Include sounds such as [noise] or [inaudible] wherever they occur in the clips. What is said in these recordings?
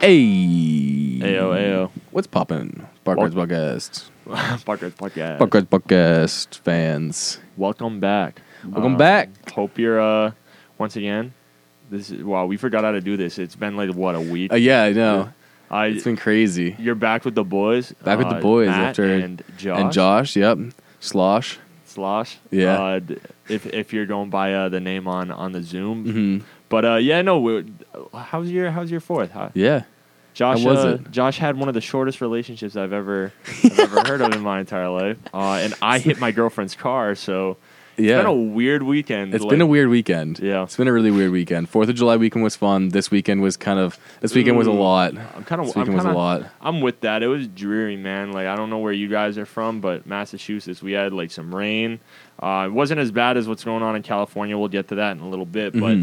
Hey. Ayo, ayo. What's poppin'? Barkers Podcast. Parker's podcast. Barkers Podcast fans. Welcome back. Welcome Uh, back. Hope you're uh once again. This is wow. We forgot how to do this. It's been like what a week. Uh, yeah, I know. I It's been crazy. you're back with the boys. Back with the Uh, boys Matt after- and Josh. And Josh, yep. Slosh. Slosh. Yeah. Uh, d- if if you're going by uh, the name on on the Zoom. But uh, yeah, no. how's your how's your fourth? Huh? Yeah. Josh, was uh. Josh had one of the shortest relationships I've ever [laughs] I've ever heard of in my entire life. Uh, and I hit my girlfriend's car, so it's Yeah. been a weird weekend. It's like- been a weird weekend. Yeah. It's been a really weird weekend. Fourth of July weekend was fun. This weekend was kind of. This weekend was a lot. I'm kind of. This I'm weekend was a lot. I'm with that. It was dreary, man. Like I don't know where you guys are from, but Massachusetts, we had like some rain. Uh, it wasn't as bad as what's going on in California. We'll get to that in a little bit, but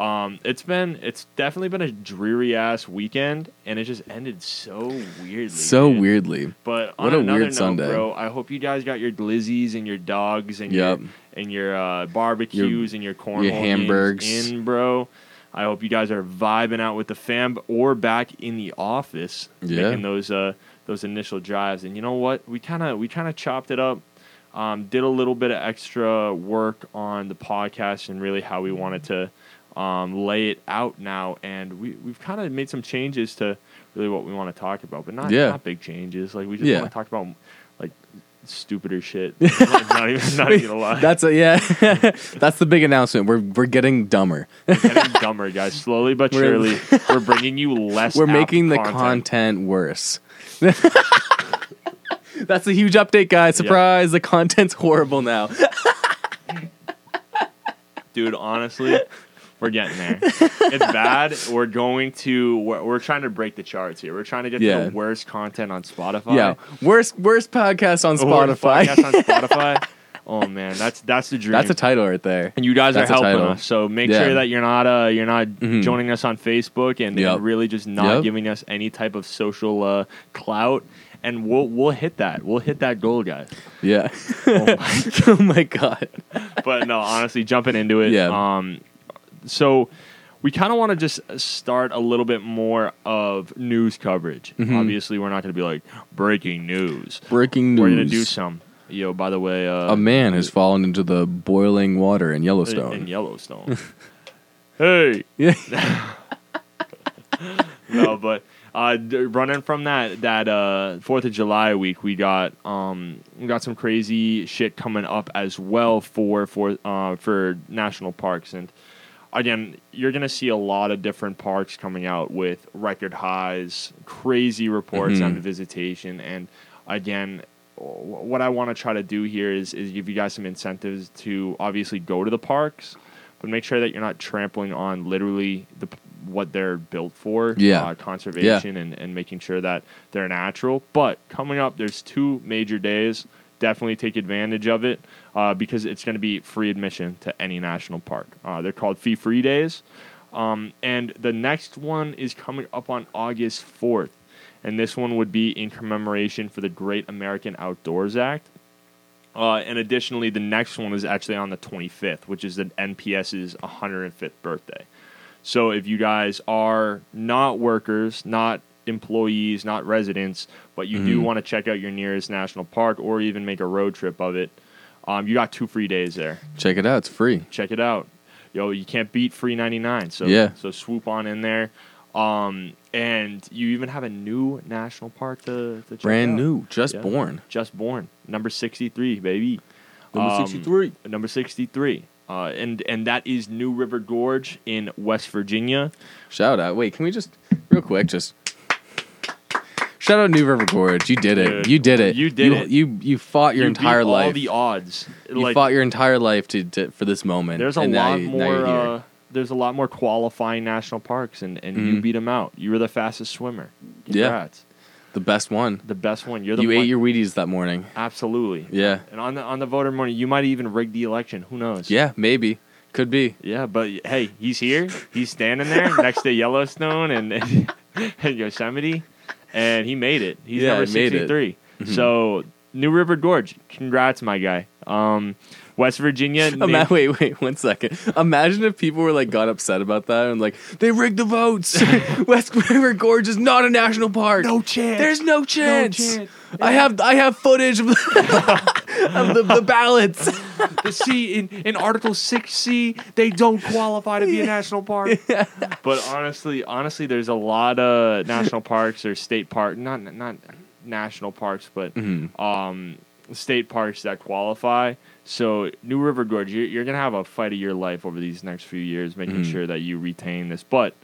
um, it's been. It's definitely been a dreary ass weekend, and it just ended so weirdly. So man. weirdly. But on What a another weird note, Sunday. bro, I hope you guys got your glizzies and your dogs and Yep. your and your uh, barbecues and your cornhole your hamburgers in, bro. I hope you guys are vibing out with the fam or back in the office, Yeah. making those uh, those initial drives. And you know what? We kind of we kind of chopped it up. Um, did a little bit of extra work on the podcast and really how we wanted to um, lay it out now. And we we've kind of made some changes to really what we want to talk about, but not Yeah. not big changes. Like we just Yeah. want to talk about like stupider shit. [laughs] like, not even not even gonna lie. [laughs] That's a yeah. [laughs] That's the big announcement. We're we're getting dumber. getting dumber, guys. Slowly but We're- surely, we're bringing you less. We're making the content, worse. That's a huge update, guys. Surprise! The content's horrible now. dude. Honestly, we're getting there. It's [laughs] bad. We're going to. We're, we're trying to break the charts here. We're trying to get Yeah. the worst content on Spotify. Yeah, worst worst podcast on Spotify. podcast on [laughs] Spotify. oh man, that's that's the dream. That's a title right there. and you guys That's are helping title. us. So make Yeah. sure that you're not uh you're not Mhm. joining us on Facebook and, Yep. and really just not Yep. giving us any type of social uh, clout. And we'll we'll hit that. We'll hit that goal, guys. Yeah. Oh my [laughs] oh my god. but no, honestly, jumping into it. Yeah. Um, so we kind of want to just start a little bit more of news coverage. Mhm. Obviously, we're not going to be like breaking news. Breaking news. We're going to do some. Yo, by the way, uh, A man has fallen into the boiling water in Yellowstone. in, Yellowstone. [laughs] hey, yeah. [laughs] no, but uh, running from that that uh, Fourth of July week, we got um, we got some crazy shit coming up as well for for uh, for national parks and. Again, you're gonna see a lot of different parks coming out with record highs, crazy reports Mhm. on visitation, and again, what I want to try to do here is is give you guys some incentives to obviously go to the parks, but make sure that you're not trampling on literally the what they're built for. Yeah. uh, conservation and, and making sure that they're natural. But coming up, there's two major days. Definitely take advantage of it uh, because it's going to be free admission to any national park. Uh, they're called fee free days. Um, and the next one is coming up on August 4th. And this one would be in commemoration for the Great American Outdoors Act. Uh, and additionally, the next one is actually on the 25th, which is the NPS's 105th birthday. So if you guys are not workers, not employees, not residents, but you do Mhm. want to check out your nearest national park or even make a road trip of it, um, you got two free days there. Check it out. It's free. Check it out. Yo, you can't beat free 99. So Yeah. so swoop on in there. Um, and you even have a new national park to, to Brand out. new. Just Yeah. born. Just born. Number 63, baby. Number Um, 63. Number 63. Uh, and and that is New River Gorge in West Virginia. Shout out. Wait, can we just real quick just shout out New River Gorge. You did it. Dude, you did it. you did you, it. You you fought your You entire beat life. All the odds. you like, fought your entire life to, to for this moment. there's a lot you- more. Uh, there's a lot more qualifying national parks, and, and you Mhm. beat them out. You were the fastest swimmer. Yeah. The best one. The best one. You're the You one. ate your Wheaties that morning. Absolutely. Yeah. And on the on the voter morning, you might even rig the election. Who knows? Yeah, maybe. Could be. Yeah, but hey, he's here. He's standing there next to Yellowstone and, [laughs] and, Yosemite, and he made it. He's Yeah, number it. sixty-three. Mhm. So New River Gorge. Congrats, my guy. Um, West Virginia. Ima- [laughs] wait, wait, one second. Imagine if people were like got upset about that and like they rigged the votes. [laughs] West River Gorge is not a national park. No chance. There's no chance. No chance. I have I have footage of, the, [laughs] of the, the ballots. the C in, in Article Six C, they don't qualify to be a national park. But honestly, honestly, there's a lot of national parks or state park, not not national parks, but Mm-hmm. um, state parks that qualify. So New River Gorge, you're, you're gonna have a fight of your life over these next few years, making Mhm. sure that you retain this. But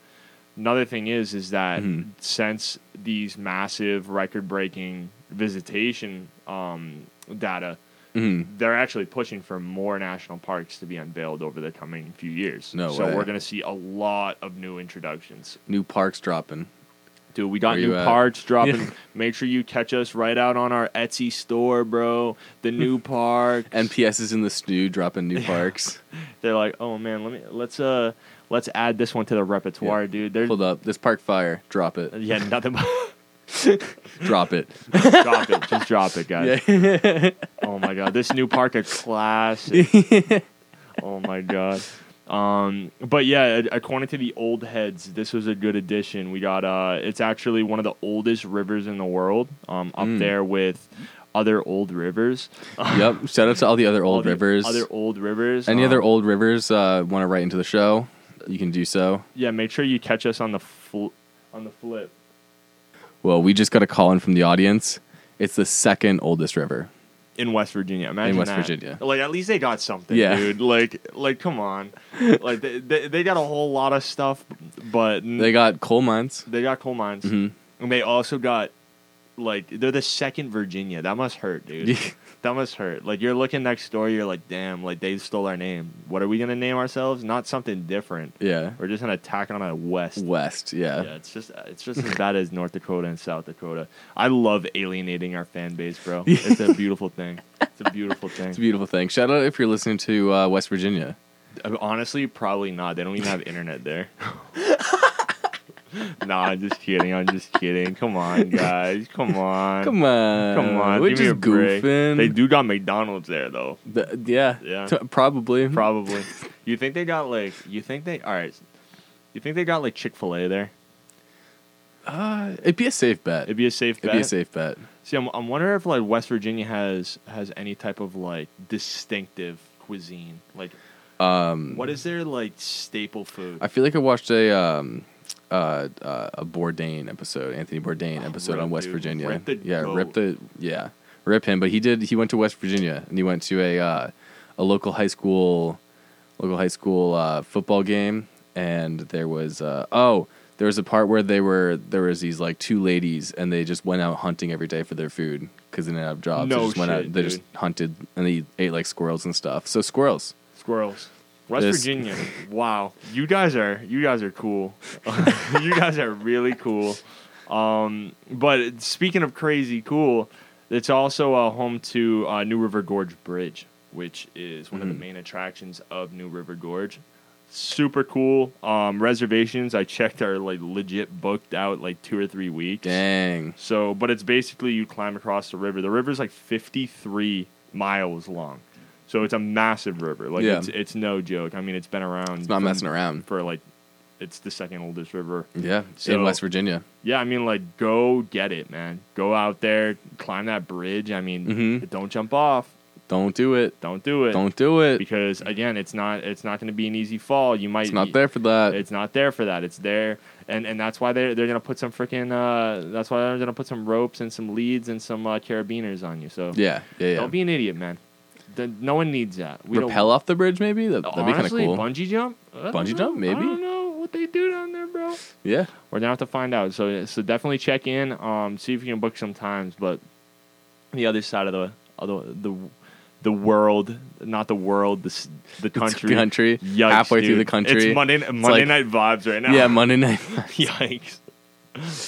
another thing is, is that Mhm. since these massive record-breaking visitation um, data Mhm. they're actually pushing for more national parks to be unveiled over the coming few years. No so way. we're going to see a lot of new introductions. New parks dropping. Dude, we got Where you new at? parks dropping. Yeah. [laughs] Make sure you catch us right out on our Etsy store, bro. The new [laughs] park. NPS is in the stew dropping new [laughs] parks. they're like, "Oh man, let me let's uh let's add this one to the repertoire, Yeah. dude." They're Hold up, this park fire. Drop it. yeah, nothing but Drop it. drop it. Just drop it, guys. Yeah. Oh my god, this new park is classic. oh my god. Um, but yeah, according to the old heads, this was a good addition. We got uh, it's actually one of the oldest rivers in the world. Um, up Mm. there with other old rivers. [laughs] yep. Shout out to all the other old the rivers. Other old rivers. Any Um, other old rivers uh, want to write into the show? You can do so. Yeah, make sure you catch us on the fl- on the flip. Well, we just got a call in from the audience. It's the second oldest river. In West Virginia. Imagine in West that. Virginia. Like at least they got something, Yeah. dude. Like like come on. like they, they they got a whole lot of stuff, but They got coal mines. they got coal mines, Mhm. and they also got like they're the second Virginia. That must hurt, dude. [laughs] that must hurt. Like you're looking next door, you're like, damn, like they stole our name. What are we gonna name ourselves? Not something different. yeah. We're just gonna tack on a West. West. Yeah. Yeah, it's just it's just as bad as North Dakota and South Dakota. I love alienating our fan base, bro. [laughs] It's a beautiful thing. It's a beautiful thing. It's a beautiful thing. Shout out if you're listening to uh, West Virginia. Honestly, probably not. They don't even have internet there. [laughs] [laughs] nah, I'm just kidding. I'm just kidding. Come on, guys. Come on. Come on. Come on. We're give just a break. goofing. They do got McDonald's there though. The- yeah. Yeah. T- probably. Probably. [laughs] you think they got like? You think they? All right. You think they got like Chick Fil A there? Uh, it'd be a safe bet. It'd be a safe bet. It'd be a safe bet. See, I'm, I'm wondering if like West Virginia has has any type of like distinctive cuisine. Like, Um, what is their like staple food? I feel like I watched a um, uh, uh, a Bourdain episode, Anthony Bourdain Oh, episode on West dude. Virginia. Rip the yeah, rip the yeah, rip him. But he did. He went to West Virginia and he went to a uh, a local high school local high school uh, football game, and there was uh, oh. There was a part where they were there was these like two ladies and they just went out hunting every day for their food because they didn't have jobs. No they just went out. They dude. just hunted and they ate like squirrels and stuff. So squirrels. Squirrels. West This- Virginia. Wow. You guys are you guys are cool. [laughs] you guys are really cool. Um, but speaking of crazy cool, it's also uh, home to uh, New River Gorge Bridge, which is one of the Mhm. main attractions of New River Gorge. Super cool. Um, reservations I checked are like legit booked out like two or three weeks. Dang. So, but it's basically you climb across the river. The river's like 53 miles long. So it's a massive river. Like Yeah. it's it's no joke. I mean, it's been around. It's not messing around. for like it's the second oldest river. Yeah, So- in West Virginia. Yeah, I mean like go get it, man. Go out there, climb that bridge. I mean, Mhm. don't jump off. Don't do it. Don't do it. Don't do it. because again, it's not it's not going to be an easy fall. You might It's not there for that. It's not there for that. It's there, and and that's why they're they're gonna put some freaking. Uh, that's why they're gonna put some ropes and some leads and some uh, carabiners on you. So yeah, yeah, yeah. don't be an idiot, man. The- no one needs that. We Rappel off the bridge, maybe. That, that'd be kind of cool. Bungee jump. Bungee know. jump, maybe? I don't know what they do down there, bro. yeah, We're gonna have to find out. So so definitely check in. Um, see if you can book some times. But the other side of the of the the, the world, not the world, the the It's country. country. Yikes, halfway through the country. It's Monday Monday like- night vibes right now. Yeah, Monday night. [laughs] Yikes.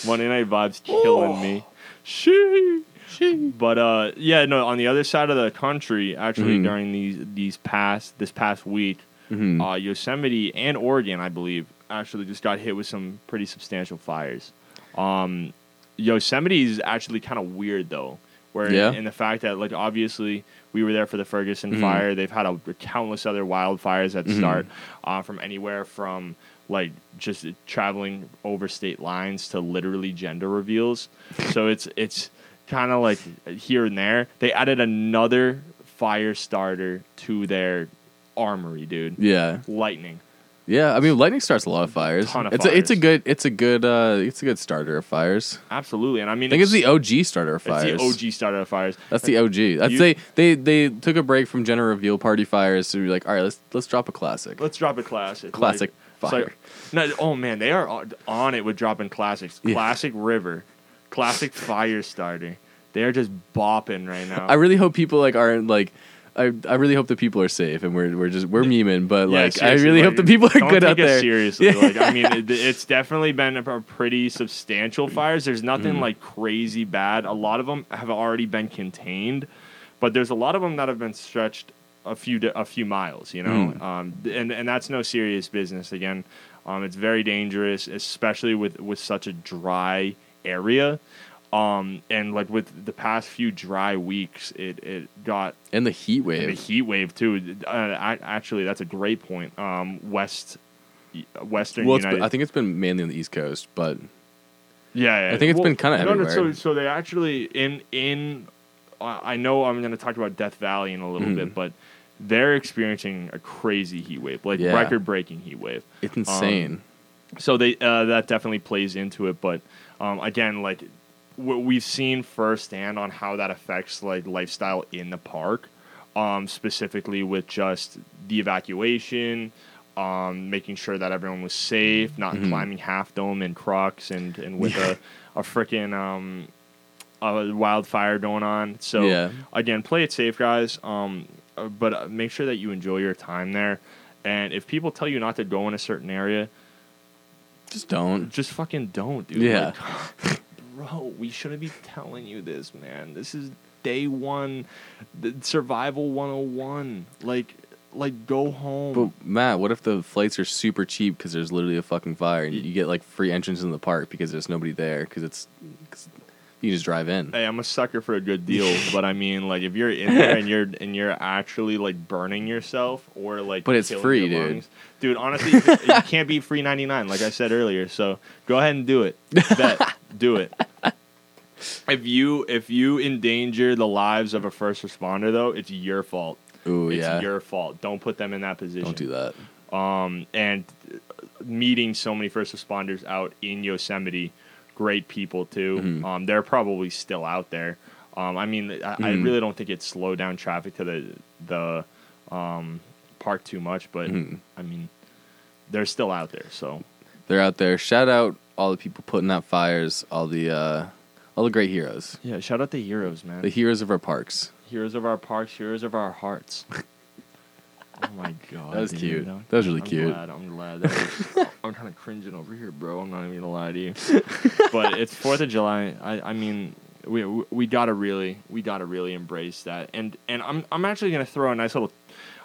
Monday night vibes killing me. She. [laughs] But uh, yeah, no. On the other side of the country, actually, Mhm. during these these past this past week, Mhm. uh, Yosemite and Oregon, I believe, actually just got hit with some pretty substantial fires. Um, Yosemite is actually kind of weird though, Where Yeah. in the fact that like obviously we were there for the Ferguson Mhm. fire. They've had a, countless other wildfires that Mhm. start uh, from anywhere from like just traveling over state lines to literally gender reveals. so it's it's kind of like here and there. They added another fire starter to their armory, dude. Yeah, Lightning. yeah. I mean, lightning starts a lot of fires. Ton of it's a it's a good it's a good uh it's a good starter of fires. Absolutely. And I mean I think it's the OG starter of it's fires. the OG starter of fires. That's the OG. That's You- they they they took a break from gender reveal party fires to be like, all right, let's let's drop a classic. Let's drop a classic. Classic Like, fire. it's like- no, oh man, they are on- it with dropping classics. Yeah. Classic River, classic Fire Starter. They are just bopping right now. I really hope people like aren't like. I, I really hope the people are safe and we're we're just we're memeing, but Yeah, like I really like, hope the people are don't good take out it there. Seriously, Yeah. like I mean, [laughs] it, it's definitely been a, a pretty substantial fires. There's nothing Mm-hmm. like crazy bad. A lot of them have already been contained, but there's a lot of them that have been stretched a few a few miles. You know, Mm. um, and and that's no serious business. Again, um, it's very dangerous, especially with with such a dry area. Um, and like with the past few dry weeks, it, it got And the heat wave, the heat wave too. Uh, I, actually, that's a great point. Um, West, Western Well, United. I think it's been mainly on the East Coast, but yeah, yeah. I think it's been kinda no, no, everywhere. so, so they actually in in. Uh, I know I'm going to talk about Death Valley in a little Mhm. bit, but they're experiencing a crazy heat wave, like Yeah. record-breaking heat wave. it's insane. So they uh, that definitely plays into it. But um, again, like what we've seen firsthand on how that affects like lifestyle in the park, um, specifically with just the evacuation, um, making sure that everyone was safe, not Mhm. climbing Half Dome in Crocs and and with a a freaking um, a wildfire going on. So Yeah. again, play it safe, guys. Um, uh, but uh, make sure that you enjoy your time there. And if people tell you not to go in a certain area, Just don't. just fucking don't, dude. Yeah. Like, [laughs] bro, we shouldn't be telling you this, man. This is day one, the survival 101. Like, like go home. But Matt, what if the flights are super cheap because there's literally a fucking fire and you get like free entrance in the park because there's nobody there because it's 'cause you just drive in. Hey, I'm a sucker for a good [laughs] deal, but I mean, like, if you're in there and you're and you're actually like burning yourself or like, But it's free, dude. lungs- dude. Honestly, you can't be free 99, like I said earlier. So go ahead and do it. Bet, [laughs] do it. If you if you endanger the lives of a first responder, though, it's your fault. Ooh it's yeah. your fault. Don't put them in that position. Don't do that. um, and meeting so many first responders out in Yosemite, great people too. Mhm. Um, they're probably still out there. Um, I mean, I, I Mhm. really don't think it slowed down traffic to the the um, park too much, but Mhm. I mean, they're still out there. So They're out there. Shout out all the people putting out fires. All the uh, all the great heroes. yeah, shout out the heroes, man. The heroes of our parks. heroes of our parks, heroes of our hearts. [laughs] oh my [laughs] god, That was dude, cute. That was really I'm cute. Glad, I'm glad. That was- [laughs] I'm kind of cringing over here, bro. I'm not even gonna lie to you. but it's Fourth of July. I, I mean, we, we gotta really we gotta really embrace that. And and I'm I'm actually gonna throw a nice little.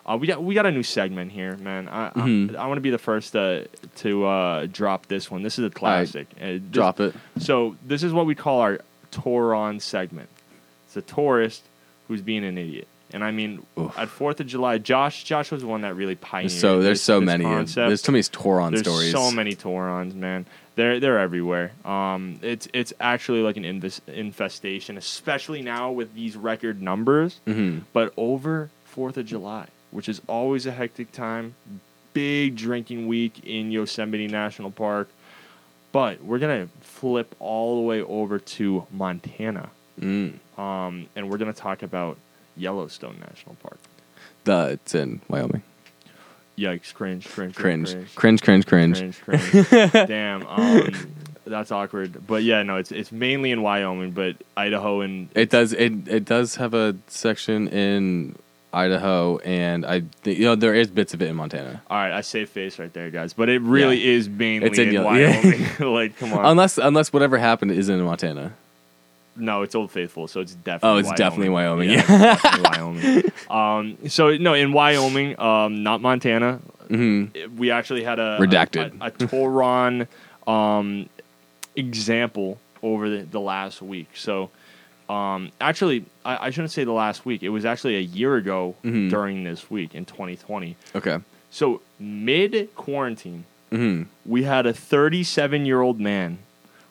Uh, we got we got a new segment here, man. I Mhm. I, I want to be the first to to uh, drop this one. This is a classic. Uh, this- Drop it. so this is what we call our Touron segment. It's a tourist who's being an idiot. And I mean, Oof. at Fourth of July, Josh Josh was the one that really pioneered. So there's this- so this many. Concept. There's so many Touron There's stories. so many Tourons, man. They're they're everywhere. Um, it's it's actually like an infestation, especially now with these record numbers. hmm But over Fourth of July, which is always a hectic time, big drinking week in Yosemite National Park. But we're gonna flip all the way over to Montana, Mm. um, and we're gonna talk about Yellowstone National Park. The it's in Wyoming. Yikes! Cringe! Cringe! Cringe. Cringe. Cringe. Cringe. Cringe! Cringe! cringe. [laughs] Damn. Um, that's awkward. But yeah, no, it's it's mainly in Wyoming, but Idaho and It does. It it does have a section in Idaho, and I think you know there is bits of it in Montana. All right, I save face right there, guys. But it really Yeah. is mainly It's in in, Wyoming. [laughs] [laughs] like, come on. Unless unless whatever happened is in Montana. No, it's Old Faithful, so it's definitely. Oh, it's definitely Wyoming, Yeah, yeah. definitely [laughs] Wyoming. Um, so no, in Wyoming, um, not Montana. hmm We actually had a Redacted. a, a, Touron um, example over the, the last week. So Um, actually, I, I shouldn't say the last week. It was actually a year ago Mhm. during this week in 2020. Okay. So mid quarantine, hmm we had a 37 year old man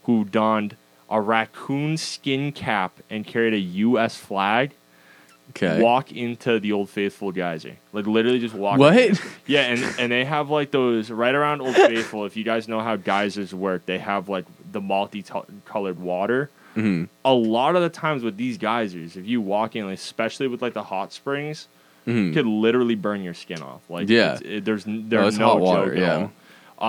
who donned a raccoon skin cap and carried a U.S. flag Okay. walk into the Old Faithful geyser. Like literally just walk. What? [laughs] Yeah, and and they have like those right around Old [laughs] Faithful. If you guys know how geysers work, they have like the multi-colored water. hmm A lot of the times with these geysers, if you walk in, especially with like the hot springs, hmm you could literally burn your skin off. Like Yeah. it, there's there's no hot water, joke yeah.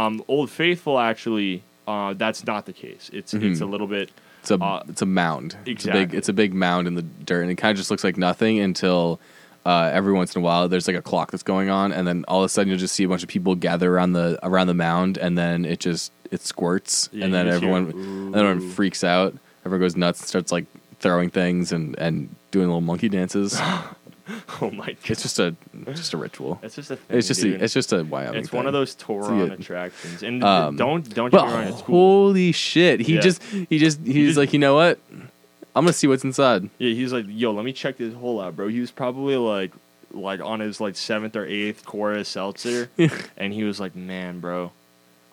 Um, Old Faithful actually, uh, that's not the case. It's it's a little bit. It's a Uh, it's a mound. It's a big exactly. it's a big mound in the dirt, and it kind of just looks like nothing until uh, every once in a while there's like a clock that's going on, and then all of a sudden you'll just see a bunch of people gather around the around the mound, and then it just it squirts, Yeah, and then hear, everyone everyone freaks out. Everyone goes nuts and starts like throwing things and and doing little monkey dances. [laughs] [laughs] Oh my god! it's just a just a ritual. It's just a thing. It's just dude. a, it's just a Wyoming. It's one of those Touron attractions, and Um, don't don't get me wrong, it's cool. holy shit! He Yeah. just he just [laughs] he's just- like you know what? I'm gonna see what's inside. Yeah, he's like, yo, let me check this hole out, bro. He was probably like, like on his like seventh or eighth chorus seltzer, [laughs] and he was like, man, bro,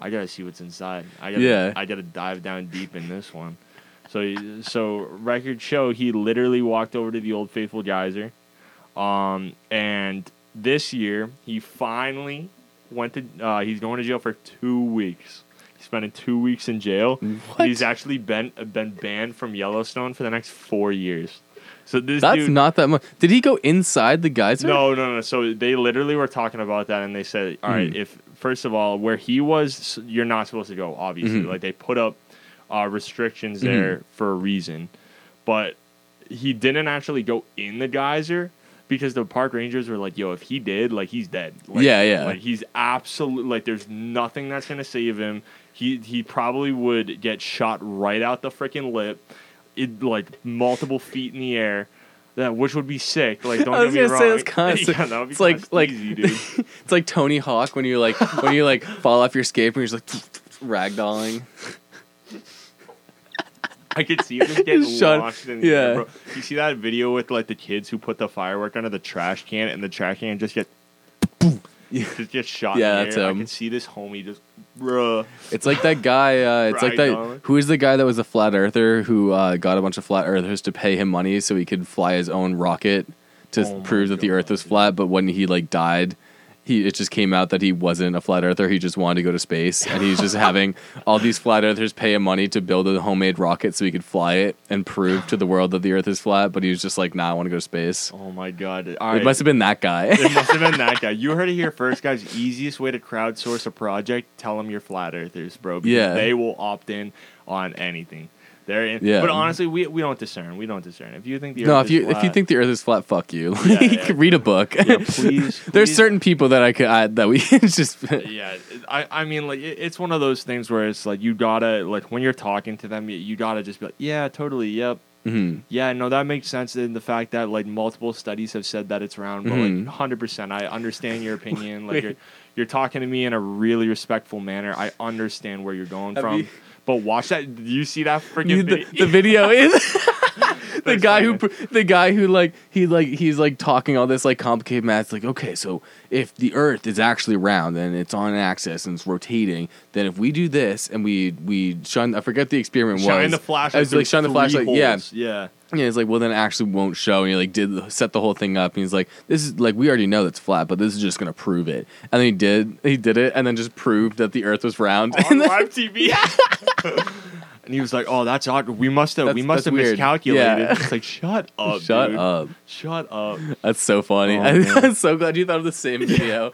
I gotta see what's inside. I gotta, Yeah. I gotta dive down deep in this one. So, so record show, he literally walked over to the Old Faithful geyser, um, and this year he finally went to. Uh, he's going to jail for two weeks. He's spending two weeks in jail. What? He's actually been been banned from Yellowstone for the next four years. So this That's dude, not that much. Did he go inside the geyser? no, no, no. So they literally were talking about that, and they said, "All right, Mhm. if first of all, where he was, you're not supposed to go. Obviously, Mhm. like they put up uh, restrictions Mhm. there for a reason, but he didn't actually go in the geyser." Because the park rangers were like, "Yo, if he did, like, he's dead. Like, Yeah, yeah. Like, he's absolute. Like, there's nothing that's gonna save him. He he probably would get shot right out the freaking lip, it like multiple feet in the air. That which would be sick. Like, don't I was get me gonna say wrong. that's kinda [laughs] yeah, be It's like like easy, dude. [laughs] it's like Tony Hawk when you like when you like fall off your skate and you're just like [laughs] ragdolling. I could see him just getting [laughs] Shut- launched in the air, yeah. bro. You see that video with like the kids who put the firework under the trash can and the trash can just get Yeah. [laughs] just get shot. Yeah, in the that's air. I him. can see this homie just, bruh. It's like that guy. Uh, it's like that. Ragdolling. Who is the guy that was a flat earther who uh, got a bunch of flat earthers to pay him money so he could fly his own rocket to Oh my prove that the Earth was flat? But when he like died, he it just came out that he wasn't a flat earther. He just wanted to go to space, and he's just having all these flat earthers pay him money to build a homemade rocket so he could fly it and prove to the world that the Earth is flat. But he was just like, "Nah, I want to go to space." Oh my god! All It right. must have been that guy. it must have been that guy. You heard it here first, guys. Easiest way to crowdsource a project: tell them you're flat earthers, bro. Yeah. they will opt in on anything. They're. Yeah. But honestly, we we don't discern. We don't discern. If you think the no, Earth if you is if you flat- think the Earth is flat, fuck you. [laughs] Yeah, Like, yeah. Read a book. yeah, [laughs] please, There's please- certain people that I could I, that we [laughs] just yeah I, I mean like it, it's one of those things where it's like you gotta like when you're talking to them you, you gotta just be like yeah totally yep Mhm. yeah no that makes sense in the fact that like multiple studies have said that it's round but Mhm. like 100% i understand your opinion like you're, you're talking to me in a really respectful manner i understand where you're going Have from you- but watch that do you see that freaking the, video? the video is [laughs] the guy who the guy who like he like he's like talking all this like complicated math. Like okay, so if the Earth is actually round and it's on an axis and it's rotating, then if we do this and we we shine, I forget the experiment shine was. the flashlight I was like shine the flashlight. Yeah, holes. yeah yeah. It's like well then it actually won't show. And he like did set the whole thing up. And he's like this is like we already know that's flat, but this is just gonna prove it. And then he did he did it and then just proved that the Earth was round. on [laughs] live TV. [laughs] and he was like, "Oh, that's odd. We must have we That's- must that's have weird. miscalculated." Yeah. It's like, "Shut [laughs] up, Shut dude. up. Shut up, That's so funny. Oh, [laughs] man. I'm so glad you thought of the same video.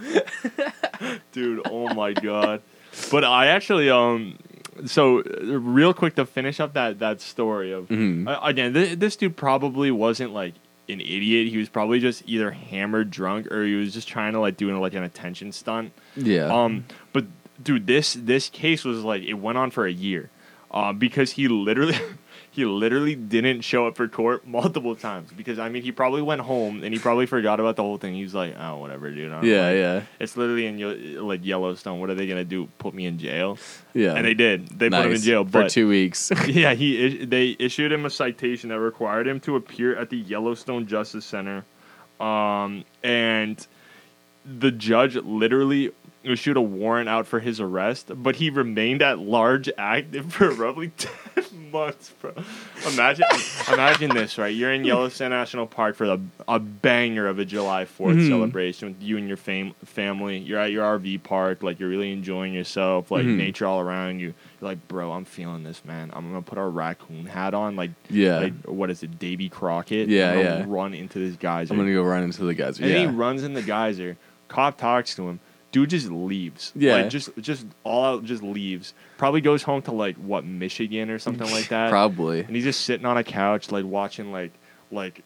[laughs] dude. Oh my god." But I actually um so uh, real quick to finish up that that story of Mhm. uh, again th- this dude probably wasn't like an idiot. He was probably just either hammered drunk or he was just trying to like doing like an attention stunt. Yeah. Um, but dude, this this case was like it went on for a year, uh, because he literally [laughs] he literally didn't show up for court multiple times because I mean he probably went home and he probably forgot about the whole thing. He was like, oh whatever, dude. Yeah, like- yeah, It's literally in Ye- like Yellowstone. What are they gonna do? Put me in jail? yeah. And they did. They put him in Nice. jail. for two weeks. [laughs] [laughs] yeah, he they issued him a citation that required him to appear at the Yellowstone Justice Center, um, and the judge literally issued a warrant out for his arrest, but he remained at large active for roughly [laughs] ten months, bro. Imagine, [laughs] imagine this, right? You're in Yellowstone National Park for the, a banger of a July 4th Mhm. celebration with you and your fam- family. You're at your RV park, like you're really enjoying yourself, like Mhm. nature all around you. You're like, bro, I'm feeling this, man. I'm gonna put a raccoon hat on, like, yeah. like what is it, Davy Crockett? Yeah, yeah. Run into this geyser. I'm gonna go run into the geyser. and yeah. he runs in the geyser. Cop talks to him. Dude just leaves. Yeah. Like just just all out just leaves. Probably goes home to like what Michigan or something like [laughs] that. Probably. And he's just sitting on a couch like watching like like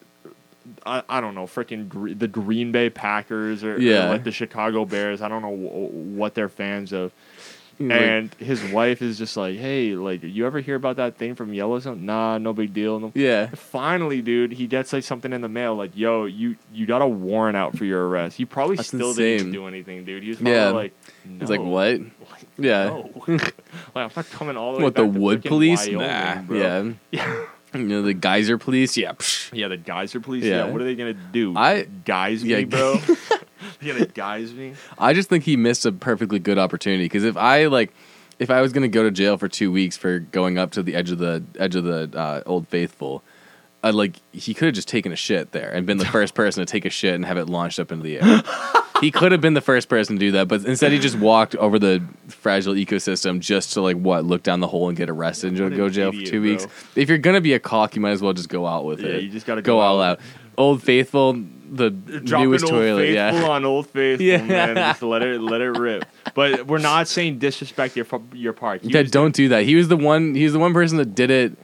I, I don't know freaking Gre- the Green Bay Packers or, or, Yeah. like the Chicago Bears. I don't know w- what they're fans of. Mm, like, And his wife is just like, "Hey, like you ever hear about that thing from Yellowstone? Nah, no big deal. No yeah. Finally, dude, he gets like something in the mail, like, "Yo, you you got a warrant out for your arrest." He probably That's still didn't do anything, dude. He was probably Yeah. like, no. He's like, what? [laughs] Like, Yeah. no. [laughs] like, I'm not coming all the way. What the wood police? Wyoming, nah. bro. Yeah. [laughs] yeah, You know the geyser police? Yeah. psh. yeah. The geyser police. Yeah. Yeah. What are they gonna do? I- guys yeah. me, bro. [laughs] They're gonna guys me. I just think he missed a perfectly good opportunity because if I like, if I was gonna go to jail for two weeks for going up to the edge of the edge of the uh, Old Faithful, I like he could have just taken a shit there and been the first person to take a shit and have it launched up into the air. [laughs] he could have been the first person to do that, but instead he just walked over the fragile ecosystem just to like what look down the hole and get arrested What and an go to jail idiot, for two bro. weeks. If you're gonna be a cock, you might as well just go out with Yeah, it. you just gotta go, go all out out. Old Faithful, the Dropping newest Old toilet, Faithful yeah. on Old [laughs] Faithful, Yeah. man. Just let it let it rip. But we're not saying disrespect your your park. He Yeah, don't do that. He was the one. He was the one person that did it.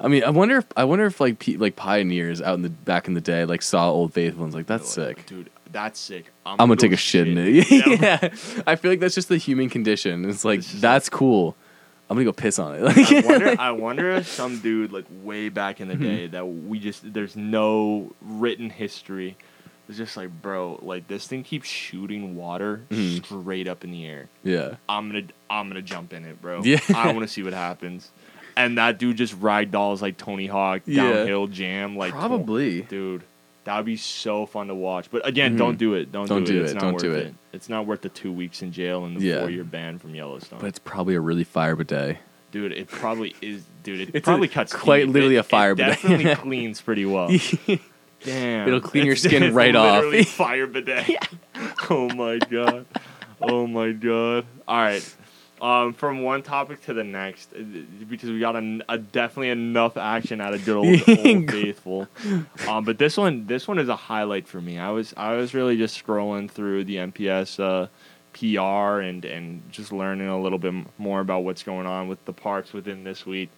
I mean, I wonder if I wonder if like pe- like pioneers out in the back in the day like saw Old Faithful and was like, "That's sick. dude. That's sick. I'm gonna take go a shit in it." [laughs] Yeah. I feel like that's just the human condition. It's like It's that's cool. I'm gonna go piss on it. I [laughs] wonder, I wonder if some dude like way back in the Mm-hmm. day that we just there's no written history. It's just like, bro, like this thing keeps shooting water Mhm. straight up in the air. yeah, I'm gonna I'm gonna jump in it, bro. Yeah. I want to see what happens. And that dude just ride dolls like Tony Hawk Yeah. downhill jam like probably. dude. That would be so fun to watch. But again, Mhm. don't do it. Don't, Don't do, do it. It's not Don't worth do it. it. It's not worth the two weeks in jail and the Yeah. four year ban from Yellowstone. But it's probably a really fire bidet. Dude, it probably is. Dude, it It's probably a- cuts quite deep. literally It- a fire It bidet. definitely [laughs] cleans pretty well. [laughs] Damn, It'll clean your skin right off. [laughs] fire bidet. oh my god. Oh my god. All right. Um, from one topic to the next, because we got a, a definitely enough action out of good old, [laughs] old faithful. Um, but this one, this one is a highlight for me. I was, I was really just scrolling through the NPS uh, PR and and just learning a little bit more about what's going on with the parks within this week.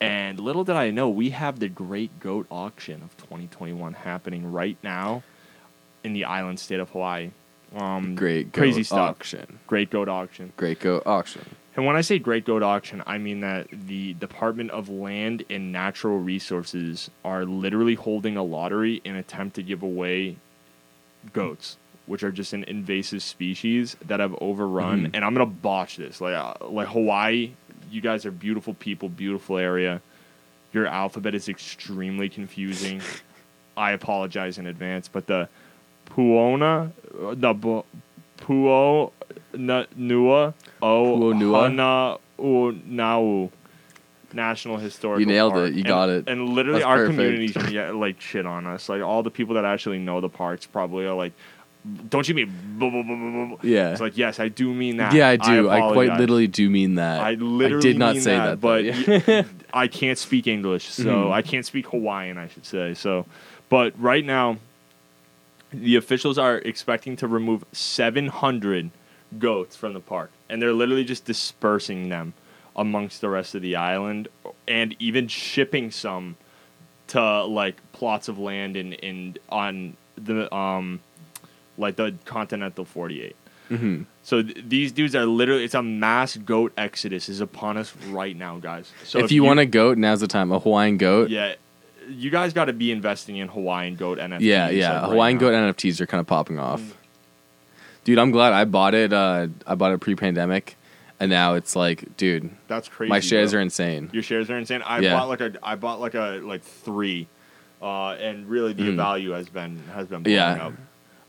And little did I know, we have the Great Goat Auction of 2021 happening right now in the island state of Hawaii. Um, Great goat crazy stuff. auction. Great Goat Auction. Great goat auction. And when I say Great Goat Auction, I mean that the Department of Land and Natural Resources are literally holding a lottery in attempt to give away goats, which are just an invasive species that have overrun. Mhm. And I'm gonna botch this, like uh, like Hawaii. You guys are beautiful people, beautiful area. Your alphabet is extremely confusing. I apologize in advance, but the Puona, the Bu- Puo Na- Nua O Puonua? Hana Unau National Historical. You nailed Park. it. You And- got it. And literally, That's our perfect. communities get like shit on us. Like all the people that actually know the parks probably are like, "Don't you mean?" Blah, blah, blah, blah, blah." Yeah. It's like, yes, I do mean that. yeah, I do. I, quite literally do mean that. I literally did not mean say that, that, but yeah. I can't speak English, so [laughs] Mhm. I can't speak Hawaiian, I should say. So, but right now, the officials are expecting to remove 700 goats from the park, and they're literally just dispersing them amongst the rest of the island, and even shipping some to like plots of land in in on the um like the continental 48. hmm So th- these dudes are literally it's a mass goat exodus is upon us right now, guys. So if, you, want a goat, now's the time. A Hawaiian goat. yeah, you guys got to be investing in Hawaiian goat NFTs. Yeah, like, yeah. right Hawaiian goat NFTs are kind of popping off. Mm. Dude, I'm glad I bought it. Uh, I bought it pre-pandemic, and now it's like, dude, That's crazy. my shares bro. are insane. Your shares are insane. I Yeah. bought like a I bought like a like three, uh, and really the Mhm. value has been has been blowing Yeah. up.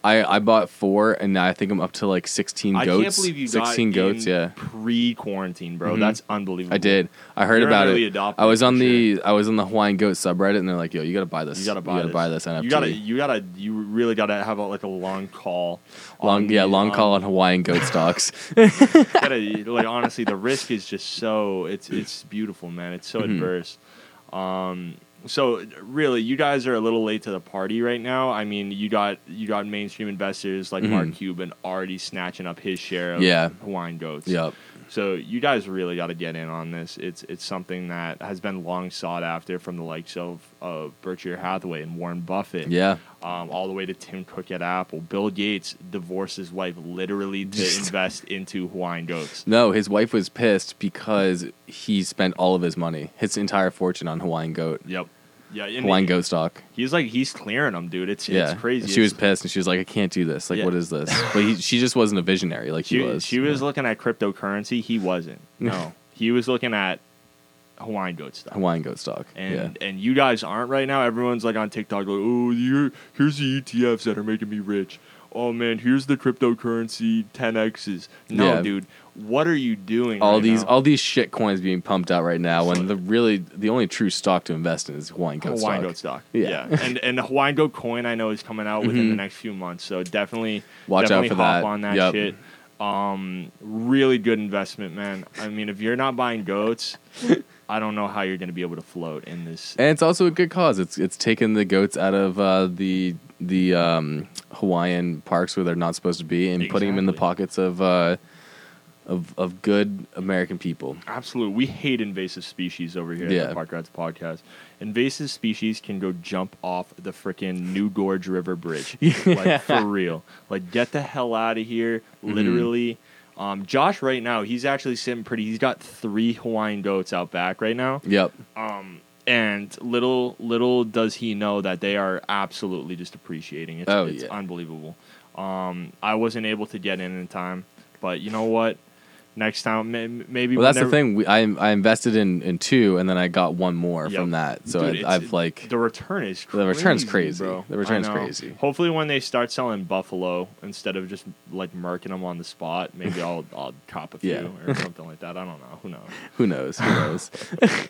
I, I bought four, and now I think I'm up to like 16 I goats. can't believe you 16 got goats, yeah. pre-quarantine, bro. Mhm. That's unbelievable. I did. I heard You're about it. I was on sure. the I was on the Hawaiian goat subreddit, and they're like, "Yo, you gotta buy this. You gotta buy. You gotta this. buy this NFT. You gotta. You gotta. You really gotta have a, like a long call. long, on yeah, the- long call on Hawaiian goat stocks. [laughs] [laughs] gotta, like honestly, the risk is just so it's it's beautiful, man. It's so Mhm. adverse. Um, so really, you guys are a little late to the party right now. I mean, you got you got mainstream investors like Mark Mhm. Cuban already snatching up his share of Yeah. Hawaiian goats. yep. So you guys really got to get in on this. It's it's something that has been long sought after from the likes of of Berkshire Hathaway and Warren Buffett Yeah. Um, all the way to Tim Cook at Apple. Bill Gates divorced his wife literally to [laughs] invest into Hawaiian goats. No, his wife was pissed because he spent all of his money, his entire fortune, on Hawaiian goat, Yep. Yeah. Hawaiian he- goat stock. He's like he's clearing them, dude. It's Yeah, it's crazy. She was pissed, and she was like, "I can't do this. Like, Yeah. what is this?" [laughs] But he, she just wasn't a visionary like she he was. She was Yeah. looking at cryptocurrency. He wasn't. [laughs] No, he was looking at Hawaiian goat stock. Hawaiian goat stock. And yeah. and you guys aren't right now. Everyone's like on TikTok, like, oh, here, here's the ETFs that are making me rich. Oh man, here's the cryptocurrency 10x's. No, Yeah. dude, what are you doing? all right these now? all these shit coins being pumped out right now when the really the only true stock to invest in is Hawaiian goat Hawaiian stock. goat stock. Yeah. Yeah, and and the Hawaiian goat coin I know is coming out within the Mhm. next few months. So definitely Watch out definitely for hop that. on that Yep. shit. Um, really good investment, man. I mean, if you're not buying goats, [laughs] I don't know how you're going to be able to float in this. And it's also a good cause. It's it's taken the goats out of uh, the the um, Hawaiian parks where they're not supposed to be and putting them in the pockets of uh, of of good American people. Absolutely, we hate invasive species over here Yeah. at the Park Rats Podcast. Invasive species can go jump off the freaking New Gorge River Bridge, [laughs] like for real. Like, get the hell out of here, Mm-hmm. Um, Josh, right now, he's actually sitting pretty. He's got three Hawaiian goats out back right now. Yep. Um, and little little does he know that they are absolutely just appreciating. It's, Oh, it's yeah. unbelievable. Um, I wasn't able to get in in time, but you know what? Next time, maybe. Well, that's the thing. We, I I invested in, in two, and then I got one more Yep. from that. So Dude, I, I've like The return is crazy, The return's crazy. bro. The return's crazy. Hopefully, when they start selling buffalo instead of just like marking them on the spot, maybe I'll [laughs] I'll cop a few Yeah. or something like that. I don't know. Who knows? [laughs] who knows who knows. [laughs]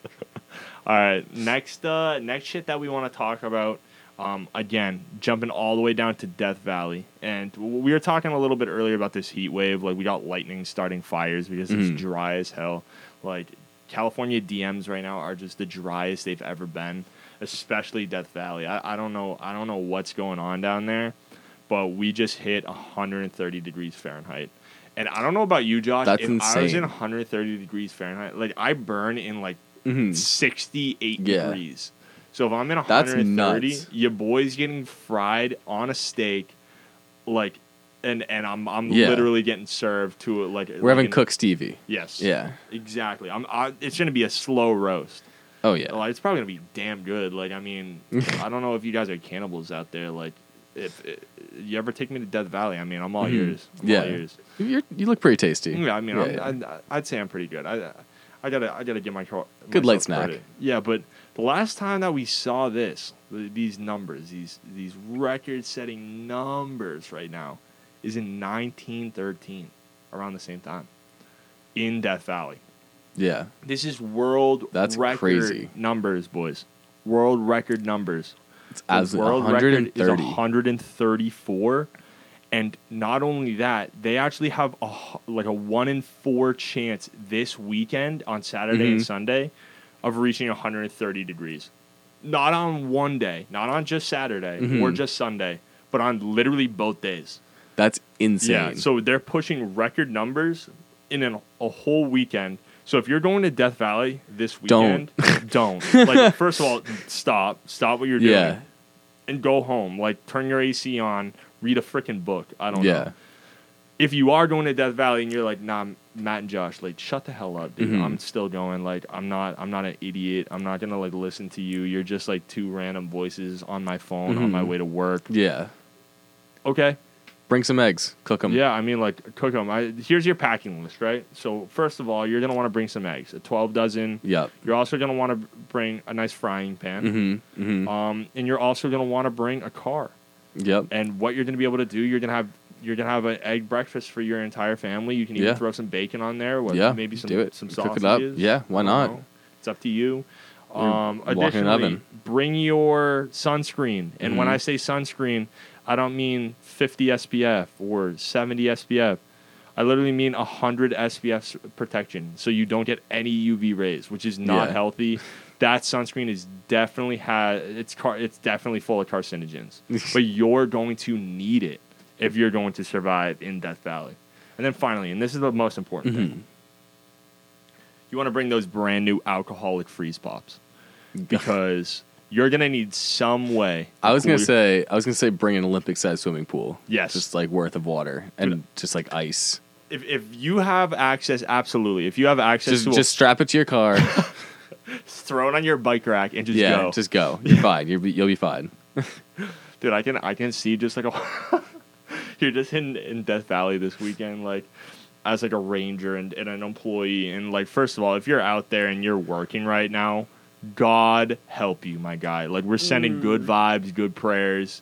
All right, next uh next shit that we want to talk about. Um, again, jumping all the way down to Death Valley, and we were talking a little bit earlier about this heat wave. Like we got lightning starting fires because Mhm. it's dry as hell. Like California DMs right now are just the driest they've ever been, especially Death Valley. I, I don't know I don't know what's going on down there, but we just hit 130 degrees Fahrenheit. And I don't know about you, Josh. That's if I was in 130 degrees Fahrenheit, like I burn in like Mhm. 68 Yeah. degrees. So if I'm in That's 130, nuts. your boy's getting fried on a steak, like, and and I'm I'm Yeah. literally getting served to it like We're like having an- Cook Stevie. Yes. Yeah. Exactly. I'm. I, it's gonna be a slow roast. Oh yeah. Like, it's probably gonna be damn good. Like I mean, [laughs] I don't know if you guys are cannibals out there. Like, if, if you ever take me to Death Valley, I mean, I'm all Mhm. ears. I'm Yeah. all ears. You're, you look pretty tasty. Yeah, I mean, Yeah, I'm, yeah. I, I'd say I'm pretty good. I, I gotta, I gotta give my cro- Good light snack. credit. Yeah, but the last time that we saw this, these numbers, these these record-setting numbers right now, is in 1913, around the same time, in Death Valley. yeah. This is world That's record crazy. numbers, boys. World record numbers. It's The as world record is 134 and not only that they actually have a like a 1 in 4 chance this weekend on Saturday and Mhm. Sunday of reaching 130 degrees not on one day not on just Saturday or Mhm. just Sunday but on literally both days That's insane. yeah so they're pushing record numbers in an, a whole weekend so if you're going to Death Valley this weekend, Don't. [laughs] don't like first of all stop stop what you're doing yeah. and go home. Like turn your AC on, read a freaking book. I don't Yeah. know. If you are going to Death Valley and you're like, nah, Matt and Josh, like, shut the hell up, dude. Mhm. I'm still going. Like, I'm not, I'm not an idiot. I'm not gonna like listen to you. You're just like two random voices on my phone on my Mhm. way to work. Yeah. Okay. Bring some eggs. Cook them. Yeah, I mean, like, cook them. I, here's your packing list, right? So first of all, you're gonna want to bring some eggs, a 12 dozen. Yep. You're also gonna want to bring a nice frying pan. Mm-hmm. Mm-hmm. Um, and you're also gonna want to bring a car. Yep. And what you're gonna be able to do, you're gonna have you're gonna have an egg breakfast for your entire family. You can even Yeah. throw some bacon on there. What, Yeah, maybe some do it. some Cook sausages. it up. Yeah, why know. It's up to you. Um, additionally, oven. bring your sunscreen. And when Mhm. I say sunscreen, I don't mean 50 SPF or 70 SPF. I literally mean 100 SPF protection, so you don't get any UV rays, which is not Yeah. healthy. That sunscreen is definitely has it's car it's definitely full of carcinogens, [laughs] but you're going to need it if you're going to survive in Death Valley. And then finally, and this is the most important Mm-hmm. thing, you want to bring those brand new alcoholic freeze pops [laughs] because you're gonna need some way. I was cool gonna your- say I was gonna say bring an Olympic sized swimming pool. Yes. Just like worth of water and Dude. just like ice. if if you have access, absolutely. If you have access Just to just strap it to your car. [laughs] [laughs] throw it on your bike rack and just yeah. go. Just go. You're fine. You'll be you'll be fine. Dude, I can I can see just like a [laughs] you're just in in Death Valley this weekend, like as like a ranger and, and an employee, and like first of all, if you're out there and you're working right now, God help you, my guy. Like we're sending good mm. vibes, good prayers.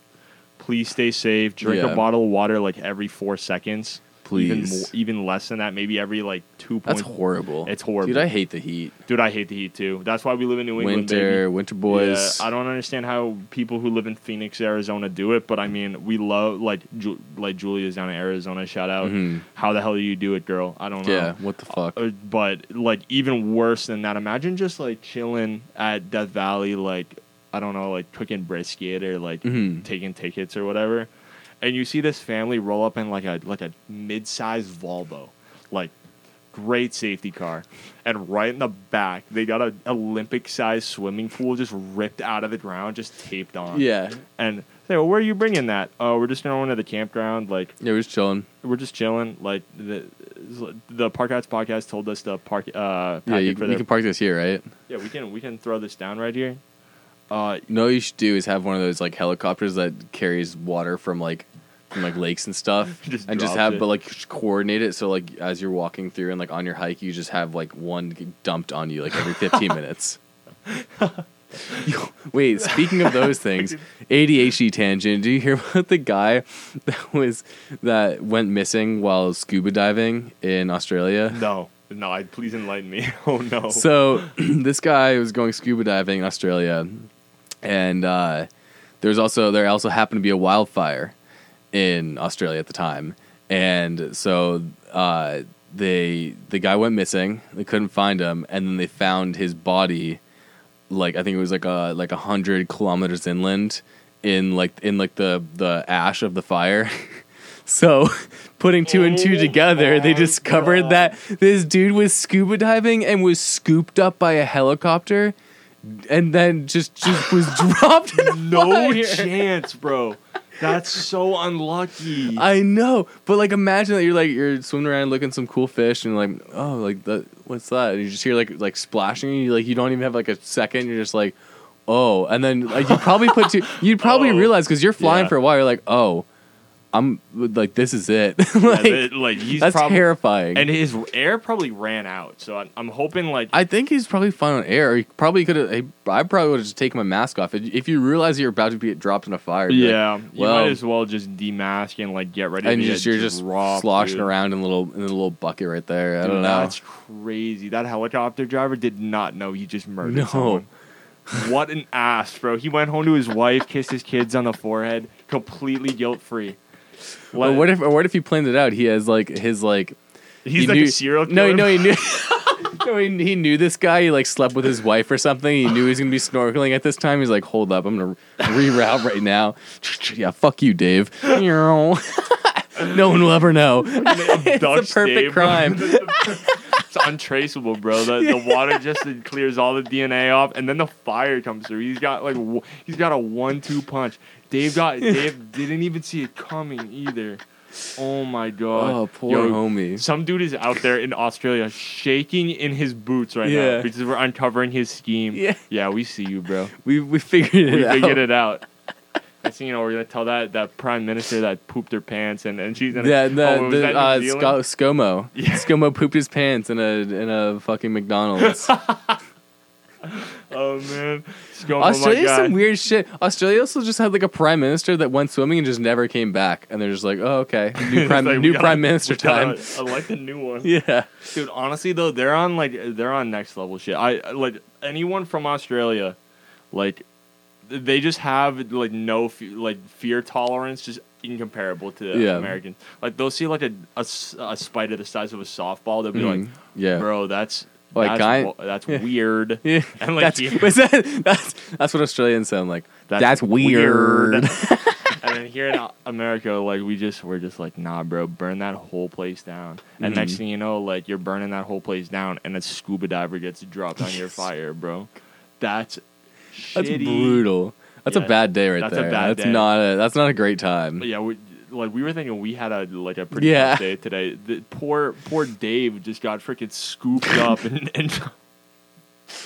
Please stay safe. Drink Yeah. a bottle of water like every four seconds. Even Please. more, even less than that, maybe every like two That's horrible. It's horrible. Dude, I hate the heat. Dude, I hate the heat too. That's why we live in New England. winter, baby. winter boys. Yeah, I don't understand how people who live in Phoenix, Arizona, do it. But I mean, we love like Ju- like Julia's down in Arizona. Shout out. Mhm. How the hell do you do it, girl? I don't know. yeah. What the fuck? Uh, but like even worse than that, imagine just like chilling at Death Valley, like I don't know, like cooking brisket or like Mhm. taking tickets or whatever, and you see this family roll up in like a like a mid-sized Volvo, like great safety car, and right in the back they got an Olympic-sized swimming pool just ripped out of the ground, just taped on. Yeah. And say, well, where are you bringing that? Oh, we're just going to the campground, like Yeah, we're just chilling. we're just chilling. Like the the Park Rats podcast told us to park. Uh, Yeah, you, we can park this here, right? yeah, we can we can throw this down right here. Uh, You know what you should do is have one of those like helicopters that carries water from like from like lakes and stuff, [laughs] Just and just have it. but like just coordinate it so like as you're walking through and like on your hike, you just have like one dumped on you like every 15 [laughs] minutes. Yo, [laughs] Wait, speaking of those things, ADHD tangent. Do you hear about the guy that was that went missing while scuba diving in Australia? no, no, I please enlighten me. Oh no. So [clears throat] this guy was going scuba diving in Australia, and uh, there's also there also happened to be a wildfire in Australia at the time, and so uh, they the guy went missing. They couldn't find him, and then they found his body, like I think it was like a like a hundred kilometers inland, in like in like the the ash of the fire. [laughs] So, [laughs] putting two and two together, they discovered God. that this dude was scuba diving and was scooped up by a helicopter, and then just just was [laughs] dropped. In no fire. chance, bro. That's so unlucky. I know, but like imagine that you're like you're swimming around looking at some cool fish and you're like oh like that what's that? And you just hear like like splashing. And you like you don't even have like a second. You're just like oh, and then like you probably put two. You'd probably [laughs] Oh, realize because you're flying yeah. for a while. You're like oh, I'm like this is it. [laughs] Yeah, like that- like he's that's prob- terrifying. And his air probably ran out, so I'm, I'm hoping like I think he's probably fine on air. He probably could have. I probably would have just taken my mask off. If if you realize you're about to be dropped in a fire, you'd like, yeah, you well- might as well just demask and like get ready. and to just you're just dropped, sloshing dude. around in a little in a little bucket right there. I Dude, don't know. That's crazy. That helicopter driver did not know he just murdered No. someone. What an ass, bro. He went home to his wife, kissed his kids on the forehead, completely guilt free. But what if what if he planned it out? He has like his like he's he like knew- a serial killer? no no, he knew [laughs] no he, he knew this guy. He like slept with his wife or something. He knew he was gonna be snorkeling at this time. He's like, hold up, I'm gonna reroute right now. [laughs] yeah, fuck you, Dave. [laughs] no one will ever know. it's a perfect crime. it's untraceable, bro. The, the water just clears all the DNA off, and then the fire comes through. He's got like w- he's got a one-two punch. Dave got [laughs] Dave didn't even see it coming either. Oh my god. Oh, poor Yo, homie. Some dude is out there in Australia shaking in his boots right Yeah. now because we're uncovering his scheme. Yeah. Yeah, we see you, bro. We we figured it we out. We figured it [laughs] out. Next thing you know, we're gonna tell that that prime minister that pooped her pants, and, and she's gonna. Yeah, the, oh, the uh, Sco- ScoMo. [laughs] Yeah. ScoMo pooped his pants in a in a fucking McDonald's. [laughs] oh man, ScoMo, Australia's my some weird shit. Australia also just had like a prime minister that went swimming and just never came back, and they're just like, oh okay, [laughs] new prime like, new gotta- prime minister time. elect a new one. [laughs] Yeah, Dude, honestly though, they're on like they're on next level shit. I like anyone from Australia, like they just have like no fe- like fear tolerance, just incomparable to Yeah. Americans. Like they'll see like a a spider the size of a softball, they'll be Mhm. like, yeah. "Bro, that's Like, that's, guy- that's weird." [laughs] Yeah, And, like, that's, [laughs] that? that's that's what Australians sound like. That's That's, weird. weird. [laughs] and then here in America, like we just we're just like, nah, bro, burn that whole place down. And next Mhm. thing you know, like you're burning that whole place down, and a scuba diver gets dropped on your fire, bro. That's that's shitty. brutal. That's Yeah, a bad day right that's a there. that's day. not a that's not a great time. But yeah, we, like we were thinking we had a like a pretty Yeah. day today. The poor poor Dave just got freaking scooped [laughs] up, and, and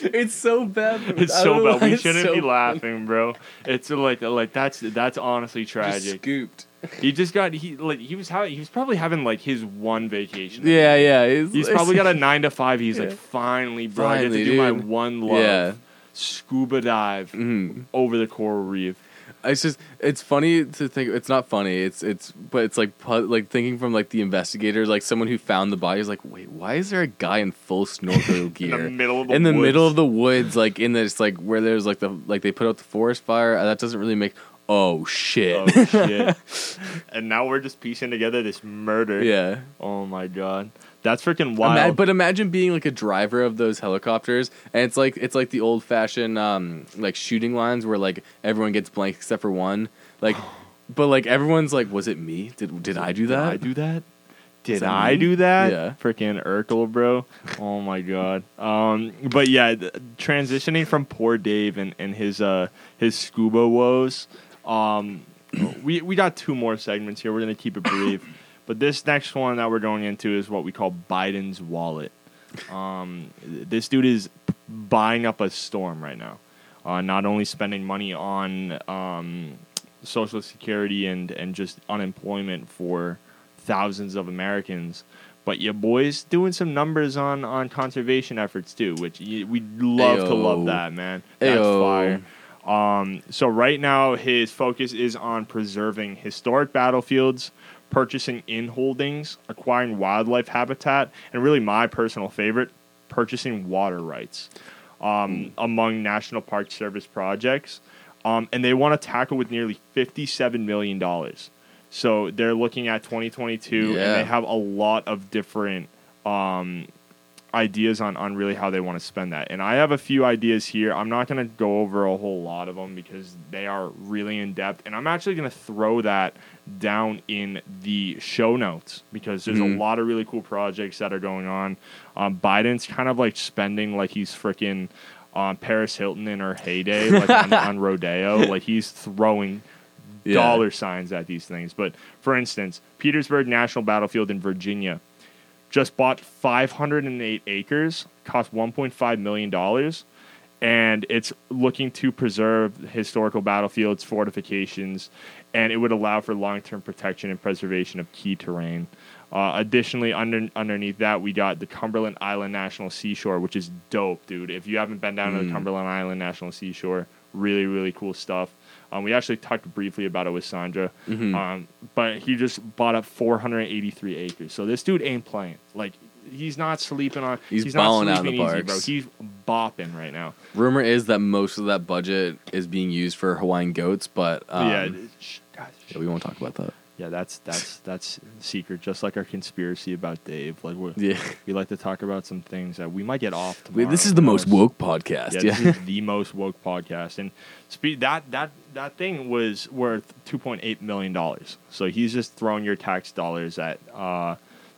It's so bad. [laughs] it's so bad. We shouldn't so be laughing, bro. It's like like that's that's honestly Just tragic. scooped. He just got he like he was having he was probably having like his one vacation. Yeah, yeah. It's, He's probably got a [laughs] nine to five. He's like, finally, bro, I get Finally, to do my one love. Yeah. Scuba dive Mhm. over the coral reef. It's just it's funny to think. It's not funny. It's it's but it's like pu- like thinking from like the investigator, like someone who found the body is like, wait, why is there a guy in full snorkel gear [laughs] In the middle of the in the woods. middle of the woods, like in this like where there's like the like they put out the forest fire? That doesn't really make. Oh shit. Oh shit! [laughs] and now we're just piecing together this murder. yeah. Oh my god, that's freaking wild. Ima- but imagine being like a driver of those helicopters, and it's like it's like the old fashioned um, like shooting lines where like everyone gets blank except for one. Like, [gasps] but like everyone's like, was it me? Did did I do that? Did? I do that? [laughs] Did that I me? do that? Yeah. Freaking Urkel, bro. [laughs] Oh my god. Um, but yeah, th- transitioning from poor Dave and, and his uh his scuba woes. Um, we we got two more segments here. We're gonna keep it [laughs] brief. But this next one that we're going into is what we call Biden's wallet. Um, this dude is buying up a storm right now. Uh, not only spending money on um, Social Security and, and just unemployment for thousands of Americans, but your boy's doing some numbers on, on conservation efforts too, which we love to love that, man. That's Ayo. fire. Um, so right now, his focus is on preserving historic battlefields, purchasing in holdings, acquiring wildlife habitat, and really my personal favorite, purchasing water rights um, among National Park Service projects. Um, and they want to tackle with nearly $57 million. So they're looking at 2022, and they have a lot of different um, ideas on, on really how they want to spend that. And I have a few ideas here. I'm not going to go over a whole lot of them because they are really in depth. And I'm actually going to throw that down in the show notes because there's Mhm. a lot of really cool projects that are going on. Um, Biden's kind of like spending like he's freaking um, Paris Hilton in her heyday, like on, [laughs] on Rodeo. Like he's throwing Yeah. dollar signs at these things. But for instance, Petersburg National Battlefield in Virginia just bought 508 acres, cost 1.5 million dollars, and it's looking to preserve historical battlefields, fortifications, and it would allow for long-term protection and preservation of key terrain. Uh, additionally, under, underneath that, we got the Cumberland Island National Seashore, which is dope, dude. If you haven't been down to the Mm. Cumberland Island National Seashore, really, really cool stuff. Um, we actually talked briefly about it with Sandra, Mhm. um, but he just bought up 483 acres. So this dude ain't playing. Like he's not sleeping on. He's not in the sleeping easy, bro. He's bopping right now. Rumor is that most of that budget is being used for Hawaiian goats, but um, yeah, yeah, sh- guys, sh- we won't talk about that. yeah, that's that's that's secret. Just like our conspiracy about Dave. Like we Yeah, we like to talk about some things that we might get off. Wait, this is the most woke podcast. Yeah, Yeah, this is [laughs] the most woke podcast, and spe- that that that thing was worth two point eight million dollars. So he's just throwing your tax dollars at uh,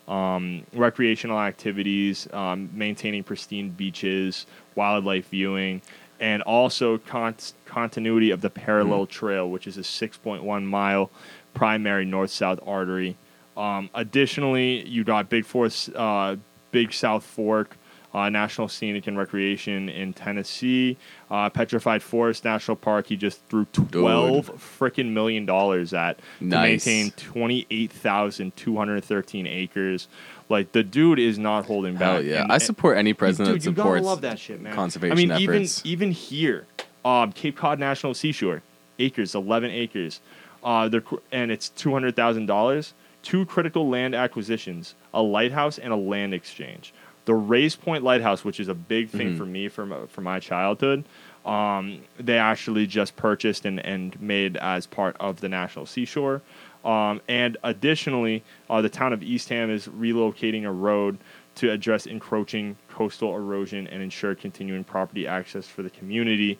um, recreational activities, um, maintaining pristine beaches, wildlife viewing, and also con- continuity of the parallel trail, which is a six point one mile primary north south artery. Um, additionally, you got Big Forest, uh, Big South Fork, uh, National Scenic and Recreation in Tennessee, uh, Petrified Forest National Park. He just threw twelve freaking million dollars at Nice. to maintain twenty eight thousand two hundred thirteen acres. Like the dude is not holding back. Hell yeah. And- I support any president Dude, that supports love that shit, man. conservation I mean, efforts. even even here, um, Cape Cod National Seashore, acres, eleven acres, uh, they're, and it's two hundred thousand dollars. Two critical land acquisitions: a lighthouse and a land exchange. The Race Point Lighthouse, which is a big thing Mm-hmm. for me from from my childhood, um, they actually just purchased and, and made as part of the National Seashore. Um, and additionally, uh, the town of Eastham is relocating a road to address encroaching coastal erosion and ensure continuing property access for the community.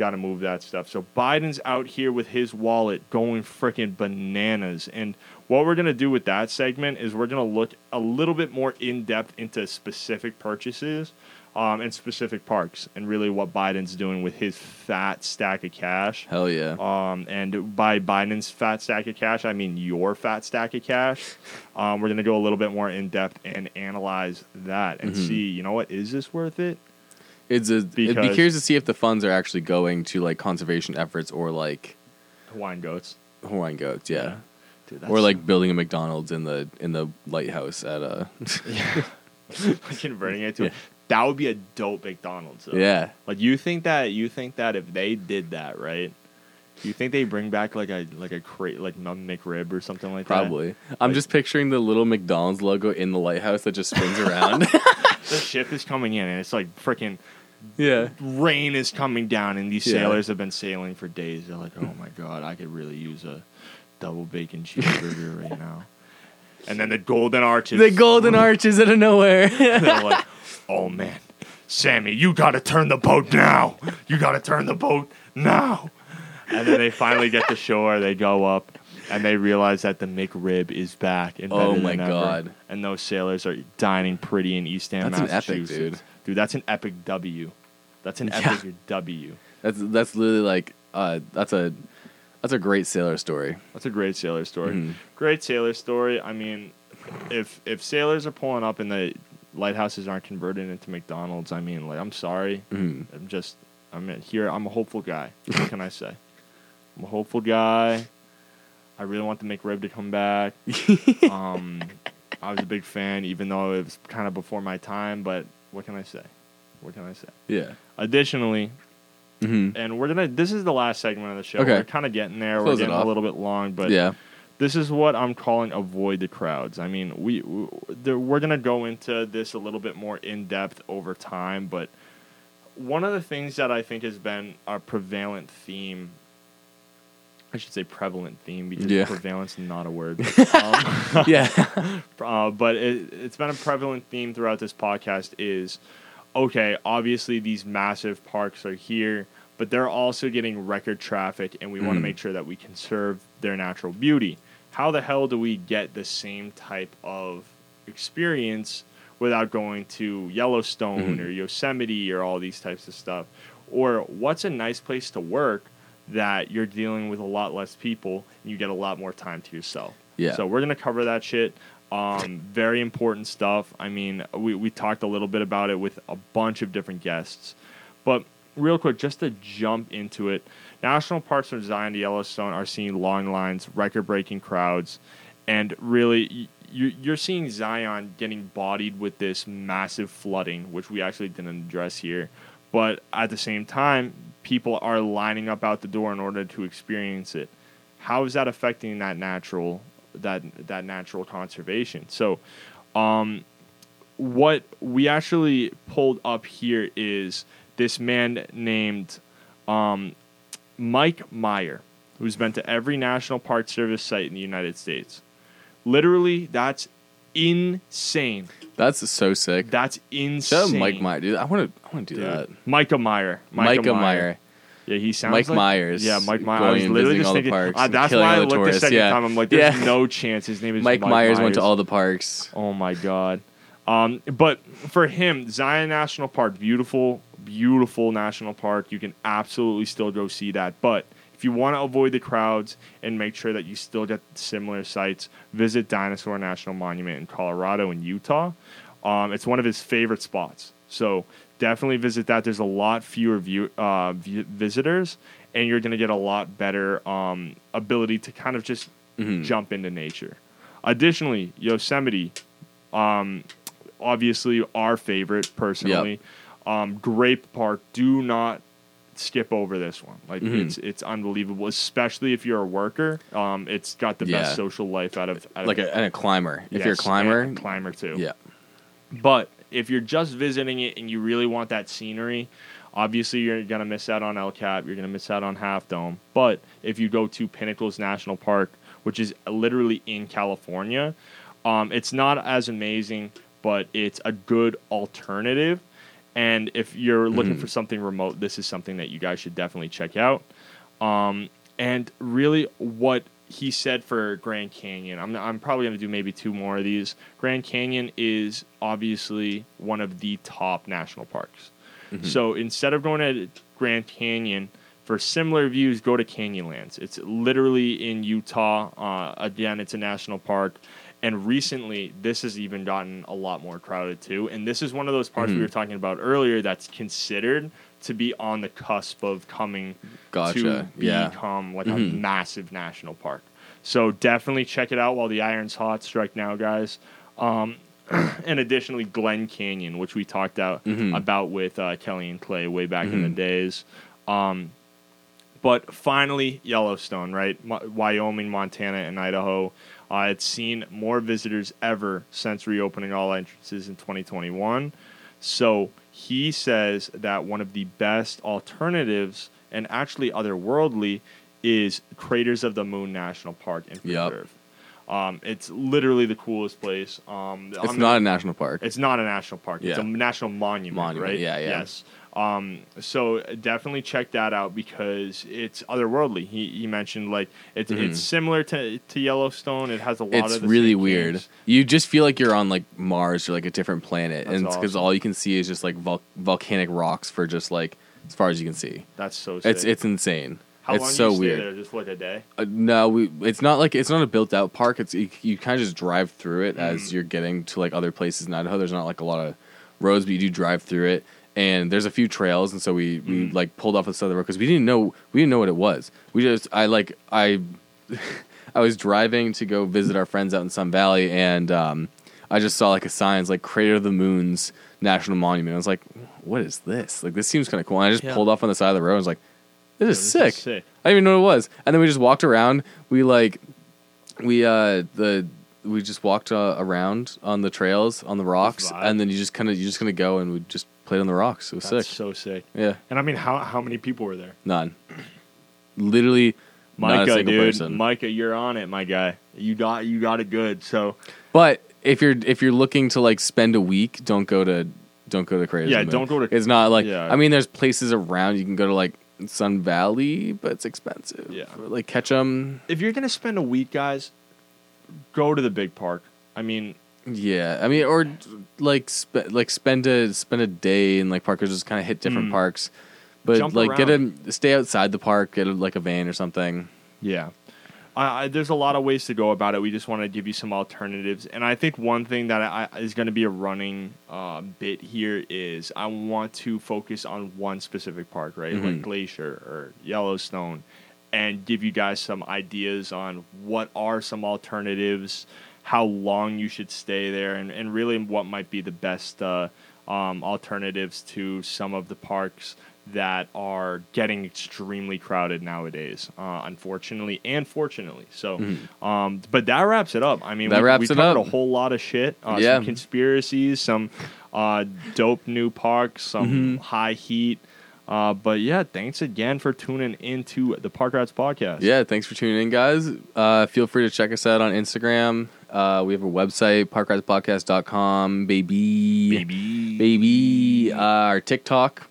Got to move that stuff. So Biden's out here with his wallet going freaking bananas. And what we're going to do with that segment is we're going to look a little bit more in depth into specific purchases um, and specific parks and really what Biden's doing with his fat stack of cash. Hell yeah. Um, and by Biden's fat stack of cash, I mean your fat stack of cash. [laughs] Um, we're going to go a little bit more in depth and analyze that and Mhm. see, you know what, is this worth it? It's a, it'd be curious to see if the funds are actually going to like conservation efforts or like Hawaiian goats. Hawaiian goats, yeah. Dude, Or like building a McDonald's in the in the lighthouse at uh [laughs] [laughs] converting it to Yeah. that would be a dope McDonald's. Though. Yeah. Like you think that you think that if they did that, right? You think they bring back like a like a crate like a McRib or something like that? Probably. I'm Like- just picturing the little McDonald's logo in the lighthouse that just spins [laughs] around. The ship is coming in and it's like freaking yeah. rain is coming down and these Yeah. sailors have been sailing for days. They're like, oh my god, I could really use a double bacon cheeseburger [laughs] right now. And then the golden arches. The golden [laughs] arches out of nowhere. [laughs] They're like, oh man, Sammy, you got to turn the boat now. You got to turn the boat now. And then they finally get to shore. They go up. And they realize that the McRib is back and oh better Oh than my ever. God. And those sailors are dining pretty in Eastham, That's an epic, Massachusetts. dude. Dude, that's an epic W. That's an Yeah. epic W. that's that's literally like uh that's a that's a great sailor story. That's a great sailor story. Mhm. Great sailor story. I mean, if if sailors are pulling up and the lighthouses aren't converted into McDonald's, I mean, like, I'm sorry. Mhm. I'm just, I'm here. I'm a hopeful guy. What can I say? I'm a hopeful guy. I really want the McRib to come back. [laughs] um, I was a big fan, even though it was kind of before my time. But what can I say? What can I say? Yeah. Additionally, hmm and we're gonna. This is the last segment of the show. Okay. We're kind of getting there. Close we're getting a little bit long, but yeah. this is what I'm calling avoid the crowds. I mean, we, we we're gonna go into this a little bit more in depth over time, but one of the things that I think has been a prevalent theme. I should say prevalent theme because Yeah. prevalence is not a word. [laughs] um, [laughs] yeah. [laughs] uh, but it, it's been a prevalent theme throughout this podcast is okay obviously these massive parks are here but they're also getting record traffic and we want to make sure that we conserve their natural beauty how the hell do we get the same type of experience without going to yellowstone Mhm. or yosemite or all these types of stuff or what's a nice place to work that you're dealing with a lot less people and you get a lot more time to yourself Yeah. so we're gonna cover that shit. Um, very important stuff. I mean, we we talked a little bit about it with a bunch of different guests, but real quick, just to jump into it, national parks from Zion to Yellowstone are seeing long lines, record-breaking crowds, and really. y- You're seeing Zion getting bodied with this massive flooding, which we actually didn't address here. But at the same time, people are lining up out the door in order to experience it. How is that affecting that natural that that natural conservation? So um what we actually pulled up here is this man named um Mike Meyer who's been to every national park service site in the United States. Literally that's insane That's so sick. that's insane Shout out Mike Meyer, dude. I want to I want to do Dude. that. Mikah Meyer Mikah Meyer. Yeah, he sounds Mike like, Myers. Yeah, Mike Myers. I going was and literally visiting just all the thinking. parks uh, and that's killing why I all the looked the tourists, second yeah. time. I'm like, there's Yeah. no chance his name is Mike, Myers, went to all the parks. Oh my god. Um, but for him, Zion National Park, beautiful, beautiful national park. You can absolutely still go see that. But if you want to avoid the crowds and make sure that you still get similar sites, visit Dinosaur National Monument in Colorado and Utah. Um, it's one of his favorite spots. So definitely visit that. There's a lot fewer view, uh, view, visitors, and you're going to get a lot better um, ability to kind of just Mhm. jump into nature. Additionally, Yosemite, um, obviously our favorite personally. Um, Grape Park, do not skip over this one. Like Mhm. it's it's unbelievable, especially if you're a worker. Um, it's got the Yeah. best social life out of out like of a, and a climber. If you're a climber, a climber too. yeah, But if you're just visiting it and you really want that scenery, obviously you're gonna miss out on El Cap. You're gonna miss out on Half Dome. But if you go to Pinnacles National Park, which is literally in California, um, it's not as amazing, but it's a good alternative. And if you're looking Mhm. for something remote, this is something that you guys should definitely check out. Um, and really, what he said for Grand Canyon, I'm, I'm probably going to do maybe two more of these. Grand Canyon is obviously one of the top national parks. Mhm. So instead of going to Grand Canyon for similar views, go to Canyonlands. It's literally in Utah. Uh, again, it's a national park. And recently, this has even gotten a lot more crowded too. And this is one of those parts we Mhm. were talking about earlier that's considered to be on the cusp of coming gotcha. to yeah, become like a Mhm. massive national park. So definitely check it out while the iron's hot. Strike now, guys. Um, [clears throat] and additionally, Glen Canyon, which we talked out Mhm. about with uh, Kelly and Clay way back in the Mhm. days. Um, but finally, Yellowstone, right? Wyoming, Montana, and Idaho. Uh, it's seen more visitors ever since reopening all entrances in 2021. So he says that one of the best alternatives, and actually otherworldly, is Craters of the Moon National Park and Yep. Preserve. Um, it's literally the coolest place. Um, it's I'm not gonna- a national park. it's not a national park. It's a national monument, Monument, right? yeah, yeah. Yes. Um, so definitely check that out because it's otherworldly. He, he mentioned like it's Mhm. it's similar to to Yellowstone. It has a lot It's of It's really weird. things. You just feel like you're on like Mars or like a different planet, That's and because awesome. all you can see is just like vol- volcanic rocks for just like as far as you can see. That's so sick. It's it's insane. How it's long so you stay weird. there? Just like a day. Uh, no, we. It's not like it's not a built out park. It's you, you kind of just drive through it Mm. as you're getting to like other places in Idaho. There's not like a lot of roads, but you do drive through it. And there's a few trails, and so we, we Mm. like pulled off the side of the road because we didn't know we didn't know what it was. We just I like I [laughs] I was driving to go visit our friends out in Sun Valley, and um, I just saw like a sign, it's like Crater of the Moon's National Monument. I was like, what is this? Like this seems kind of cool. And I just Yeah. pulled off on the side of the road. and was like, this is This is sick. sick. I didn't even know what it was. And then we just walked around. We like, we uh the we just walked uh, around on the trails on the rocks, and then you just kind of you just gonna go and we just played on the rocks. It was That's sick. so sick. Yeah, And I mean, how how many people were there? none. Literally, Mikah, dude, person. Mikah, you're on it, my guy. You got you got it good. So But if you're if you're looking to like spend a week, don't go to don't go to Craters. Yeah, of the Moon. don't go to- It's not like yeah. I mean, there's places around you can go to like Sun Valley, but it's expensive. Yeah. like Ketchum. if you're gonna spend a week, guys, go to the big park. I mean, Yeah, I mean, or like spe- like spend a spend a day in like park or just kind of hit different Mm. parks, but Jump like get a stay outside the park, get a, like a van or something. Yeah. I, there's a lot of ways to go about it. We just want to give you some alternatives. And I think one thing that I, is going to be a running uh, bit here is I want to focus on one specific park, right? Like Mhm. Glacier or Yellowstone, and give you guys some ideas on what are some alternatives, how long you should stay there, and, and really what might be the best uh, um, alternatives to some of the parks that are getting extremely crowded nowadays, uh, unfortunately and fortunately. So, Mhm. um, but that wraps it up. I mean, That we, wraps we it covered up. a whole lot of shit. Uh, Yeah. Some conspiracies, some uh, dope new parks, some Mhm. high heat. Uh, but yeah, thanks again for tuning into the Park Rats podcast. Yeah, thanks for tuning in, guys. Uh, feel free to check us out on Instagram. Uh, we have a website, parkratspodcast.com, baby. baby, Baby. Uh, our TikTok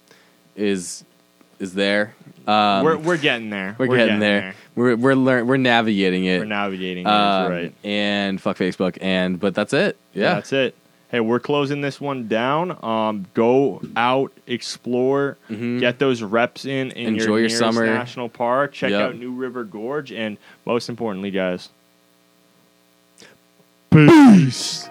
is is there. Um, we're we're getting there. we're getting, there. We're we're learn we're navigating it. We're navigating. it, Um, right. And fuck Facebook. And but that's it. Yeah. That's it. hey, we're closing this one down. Um, go out, explore, Mhm. get those reps in in Enjoy your, your summer. national park. Check Yep. out New River Gorge, and most importantly, guys, Peace.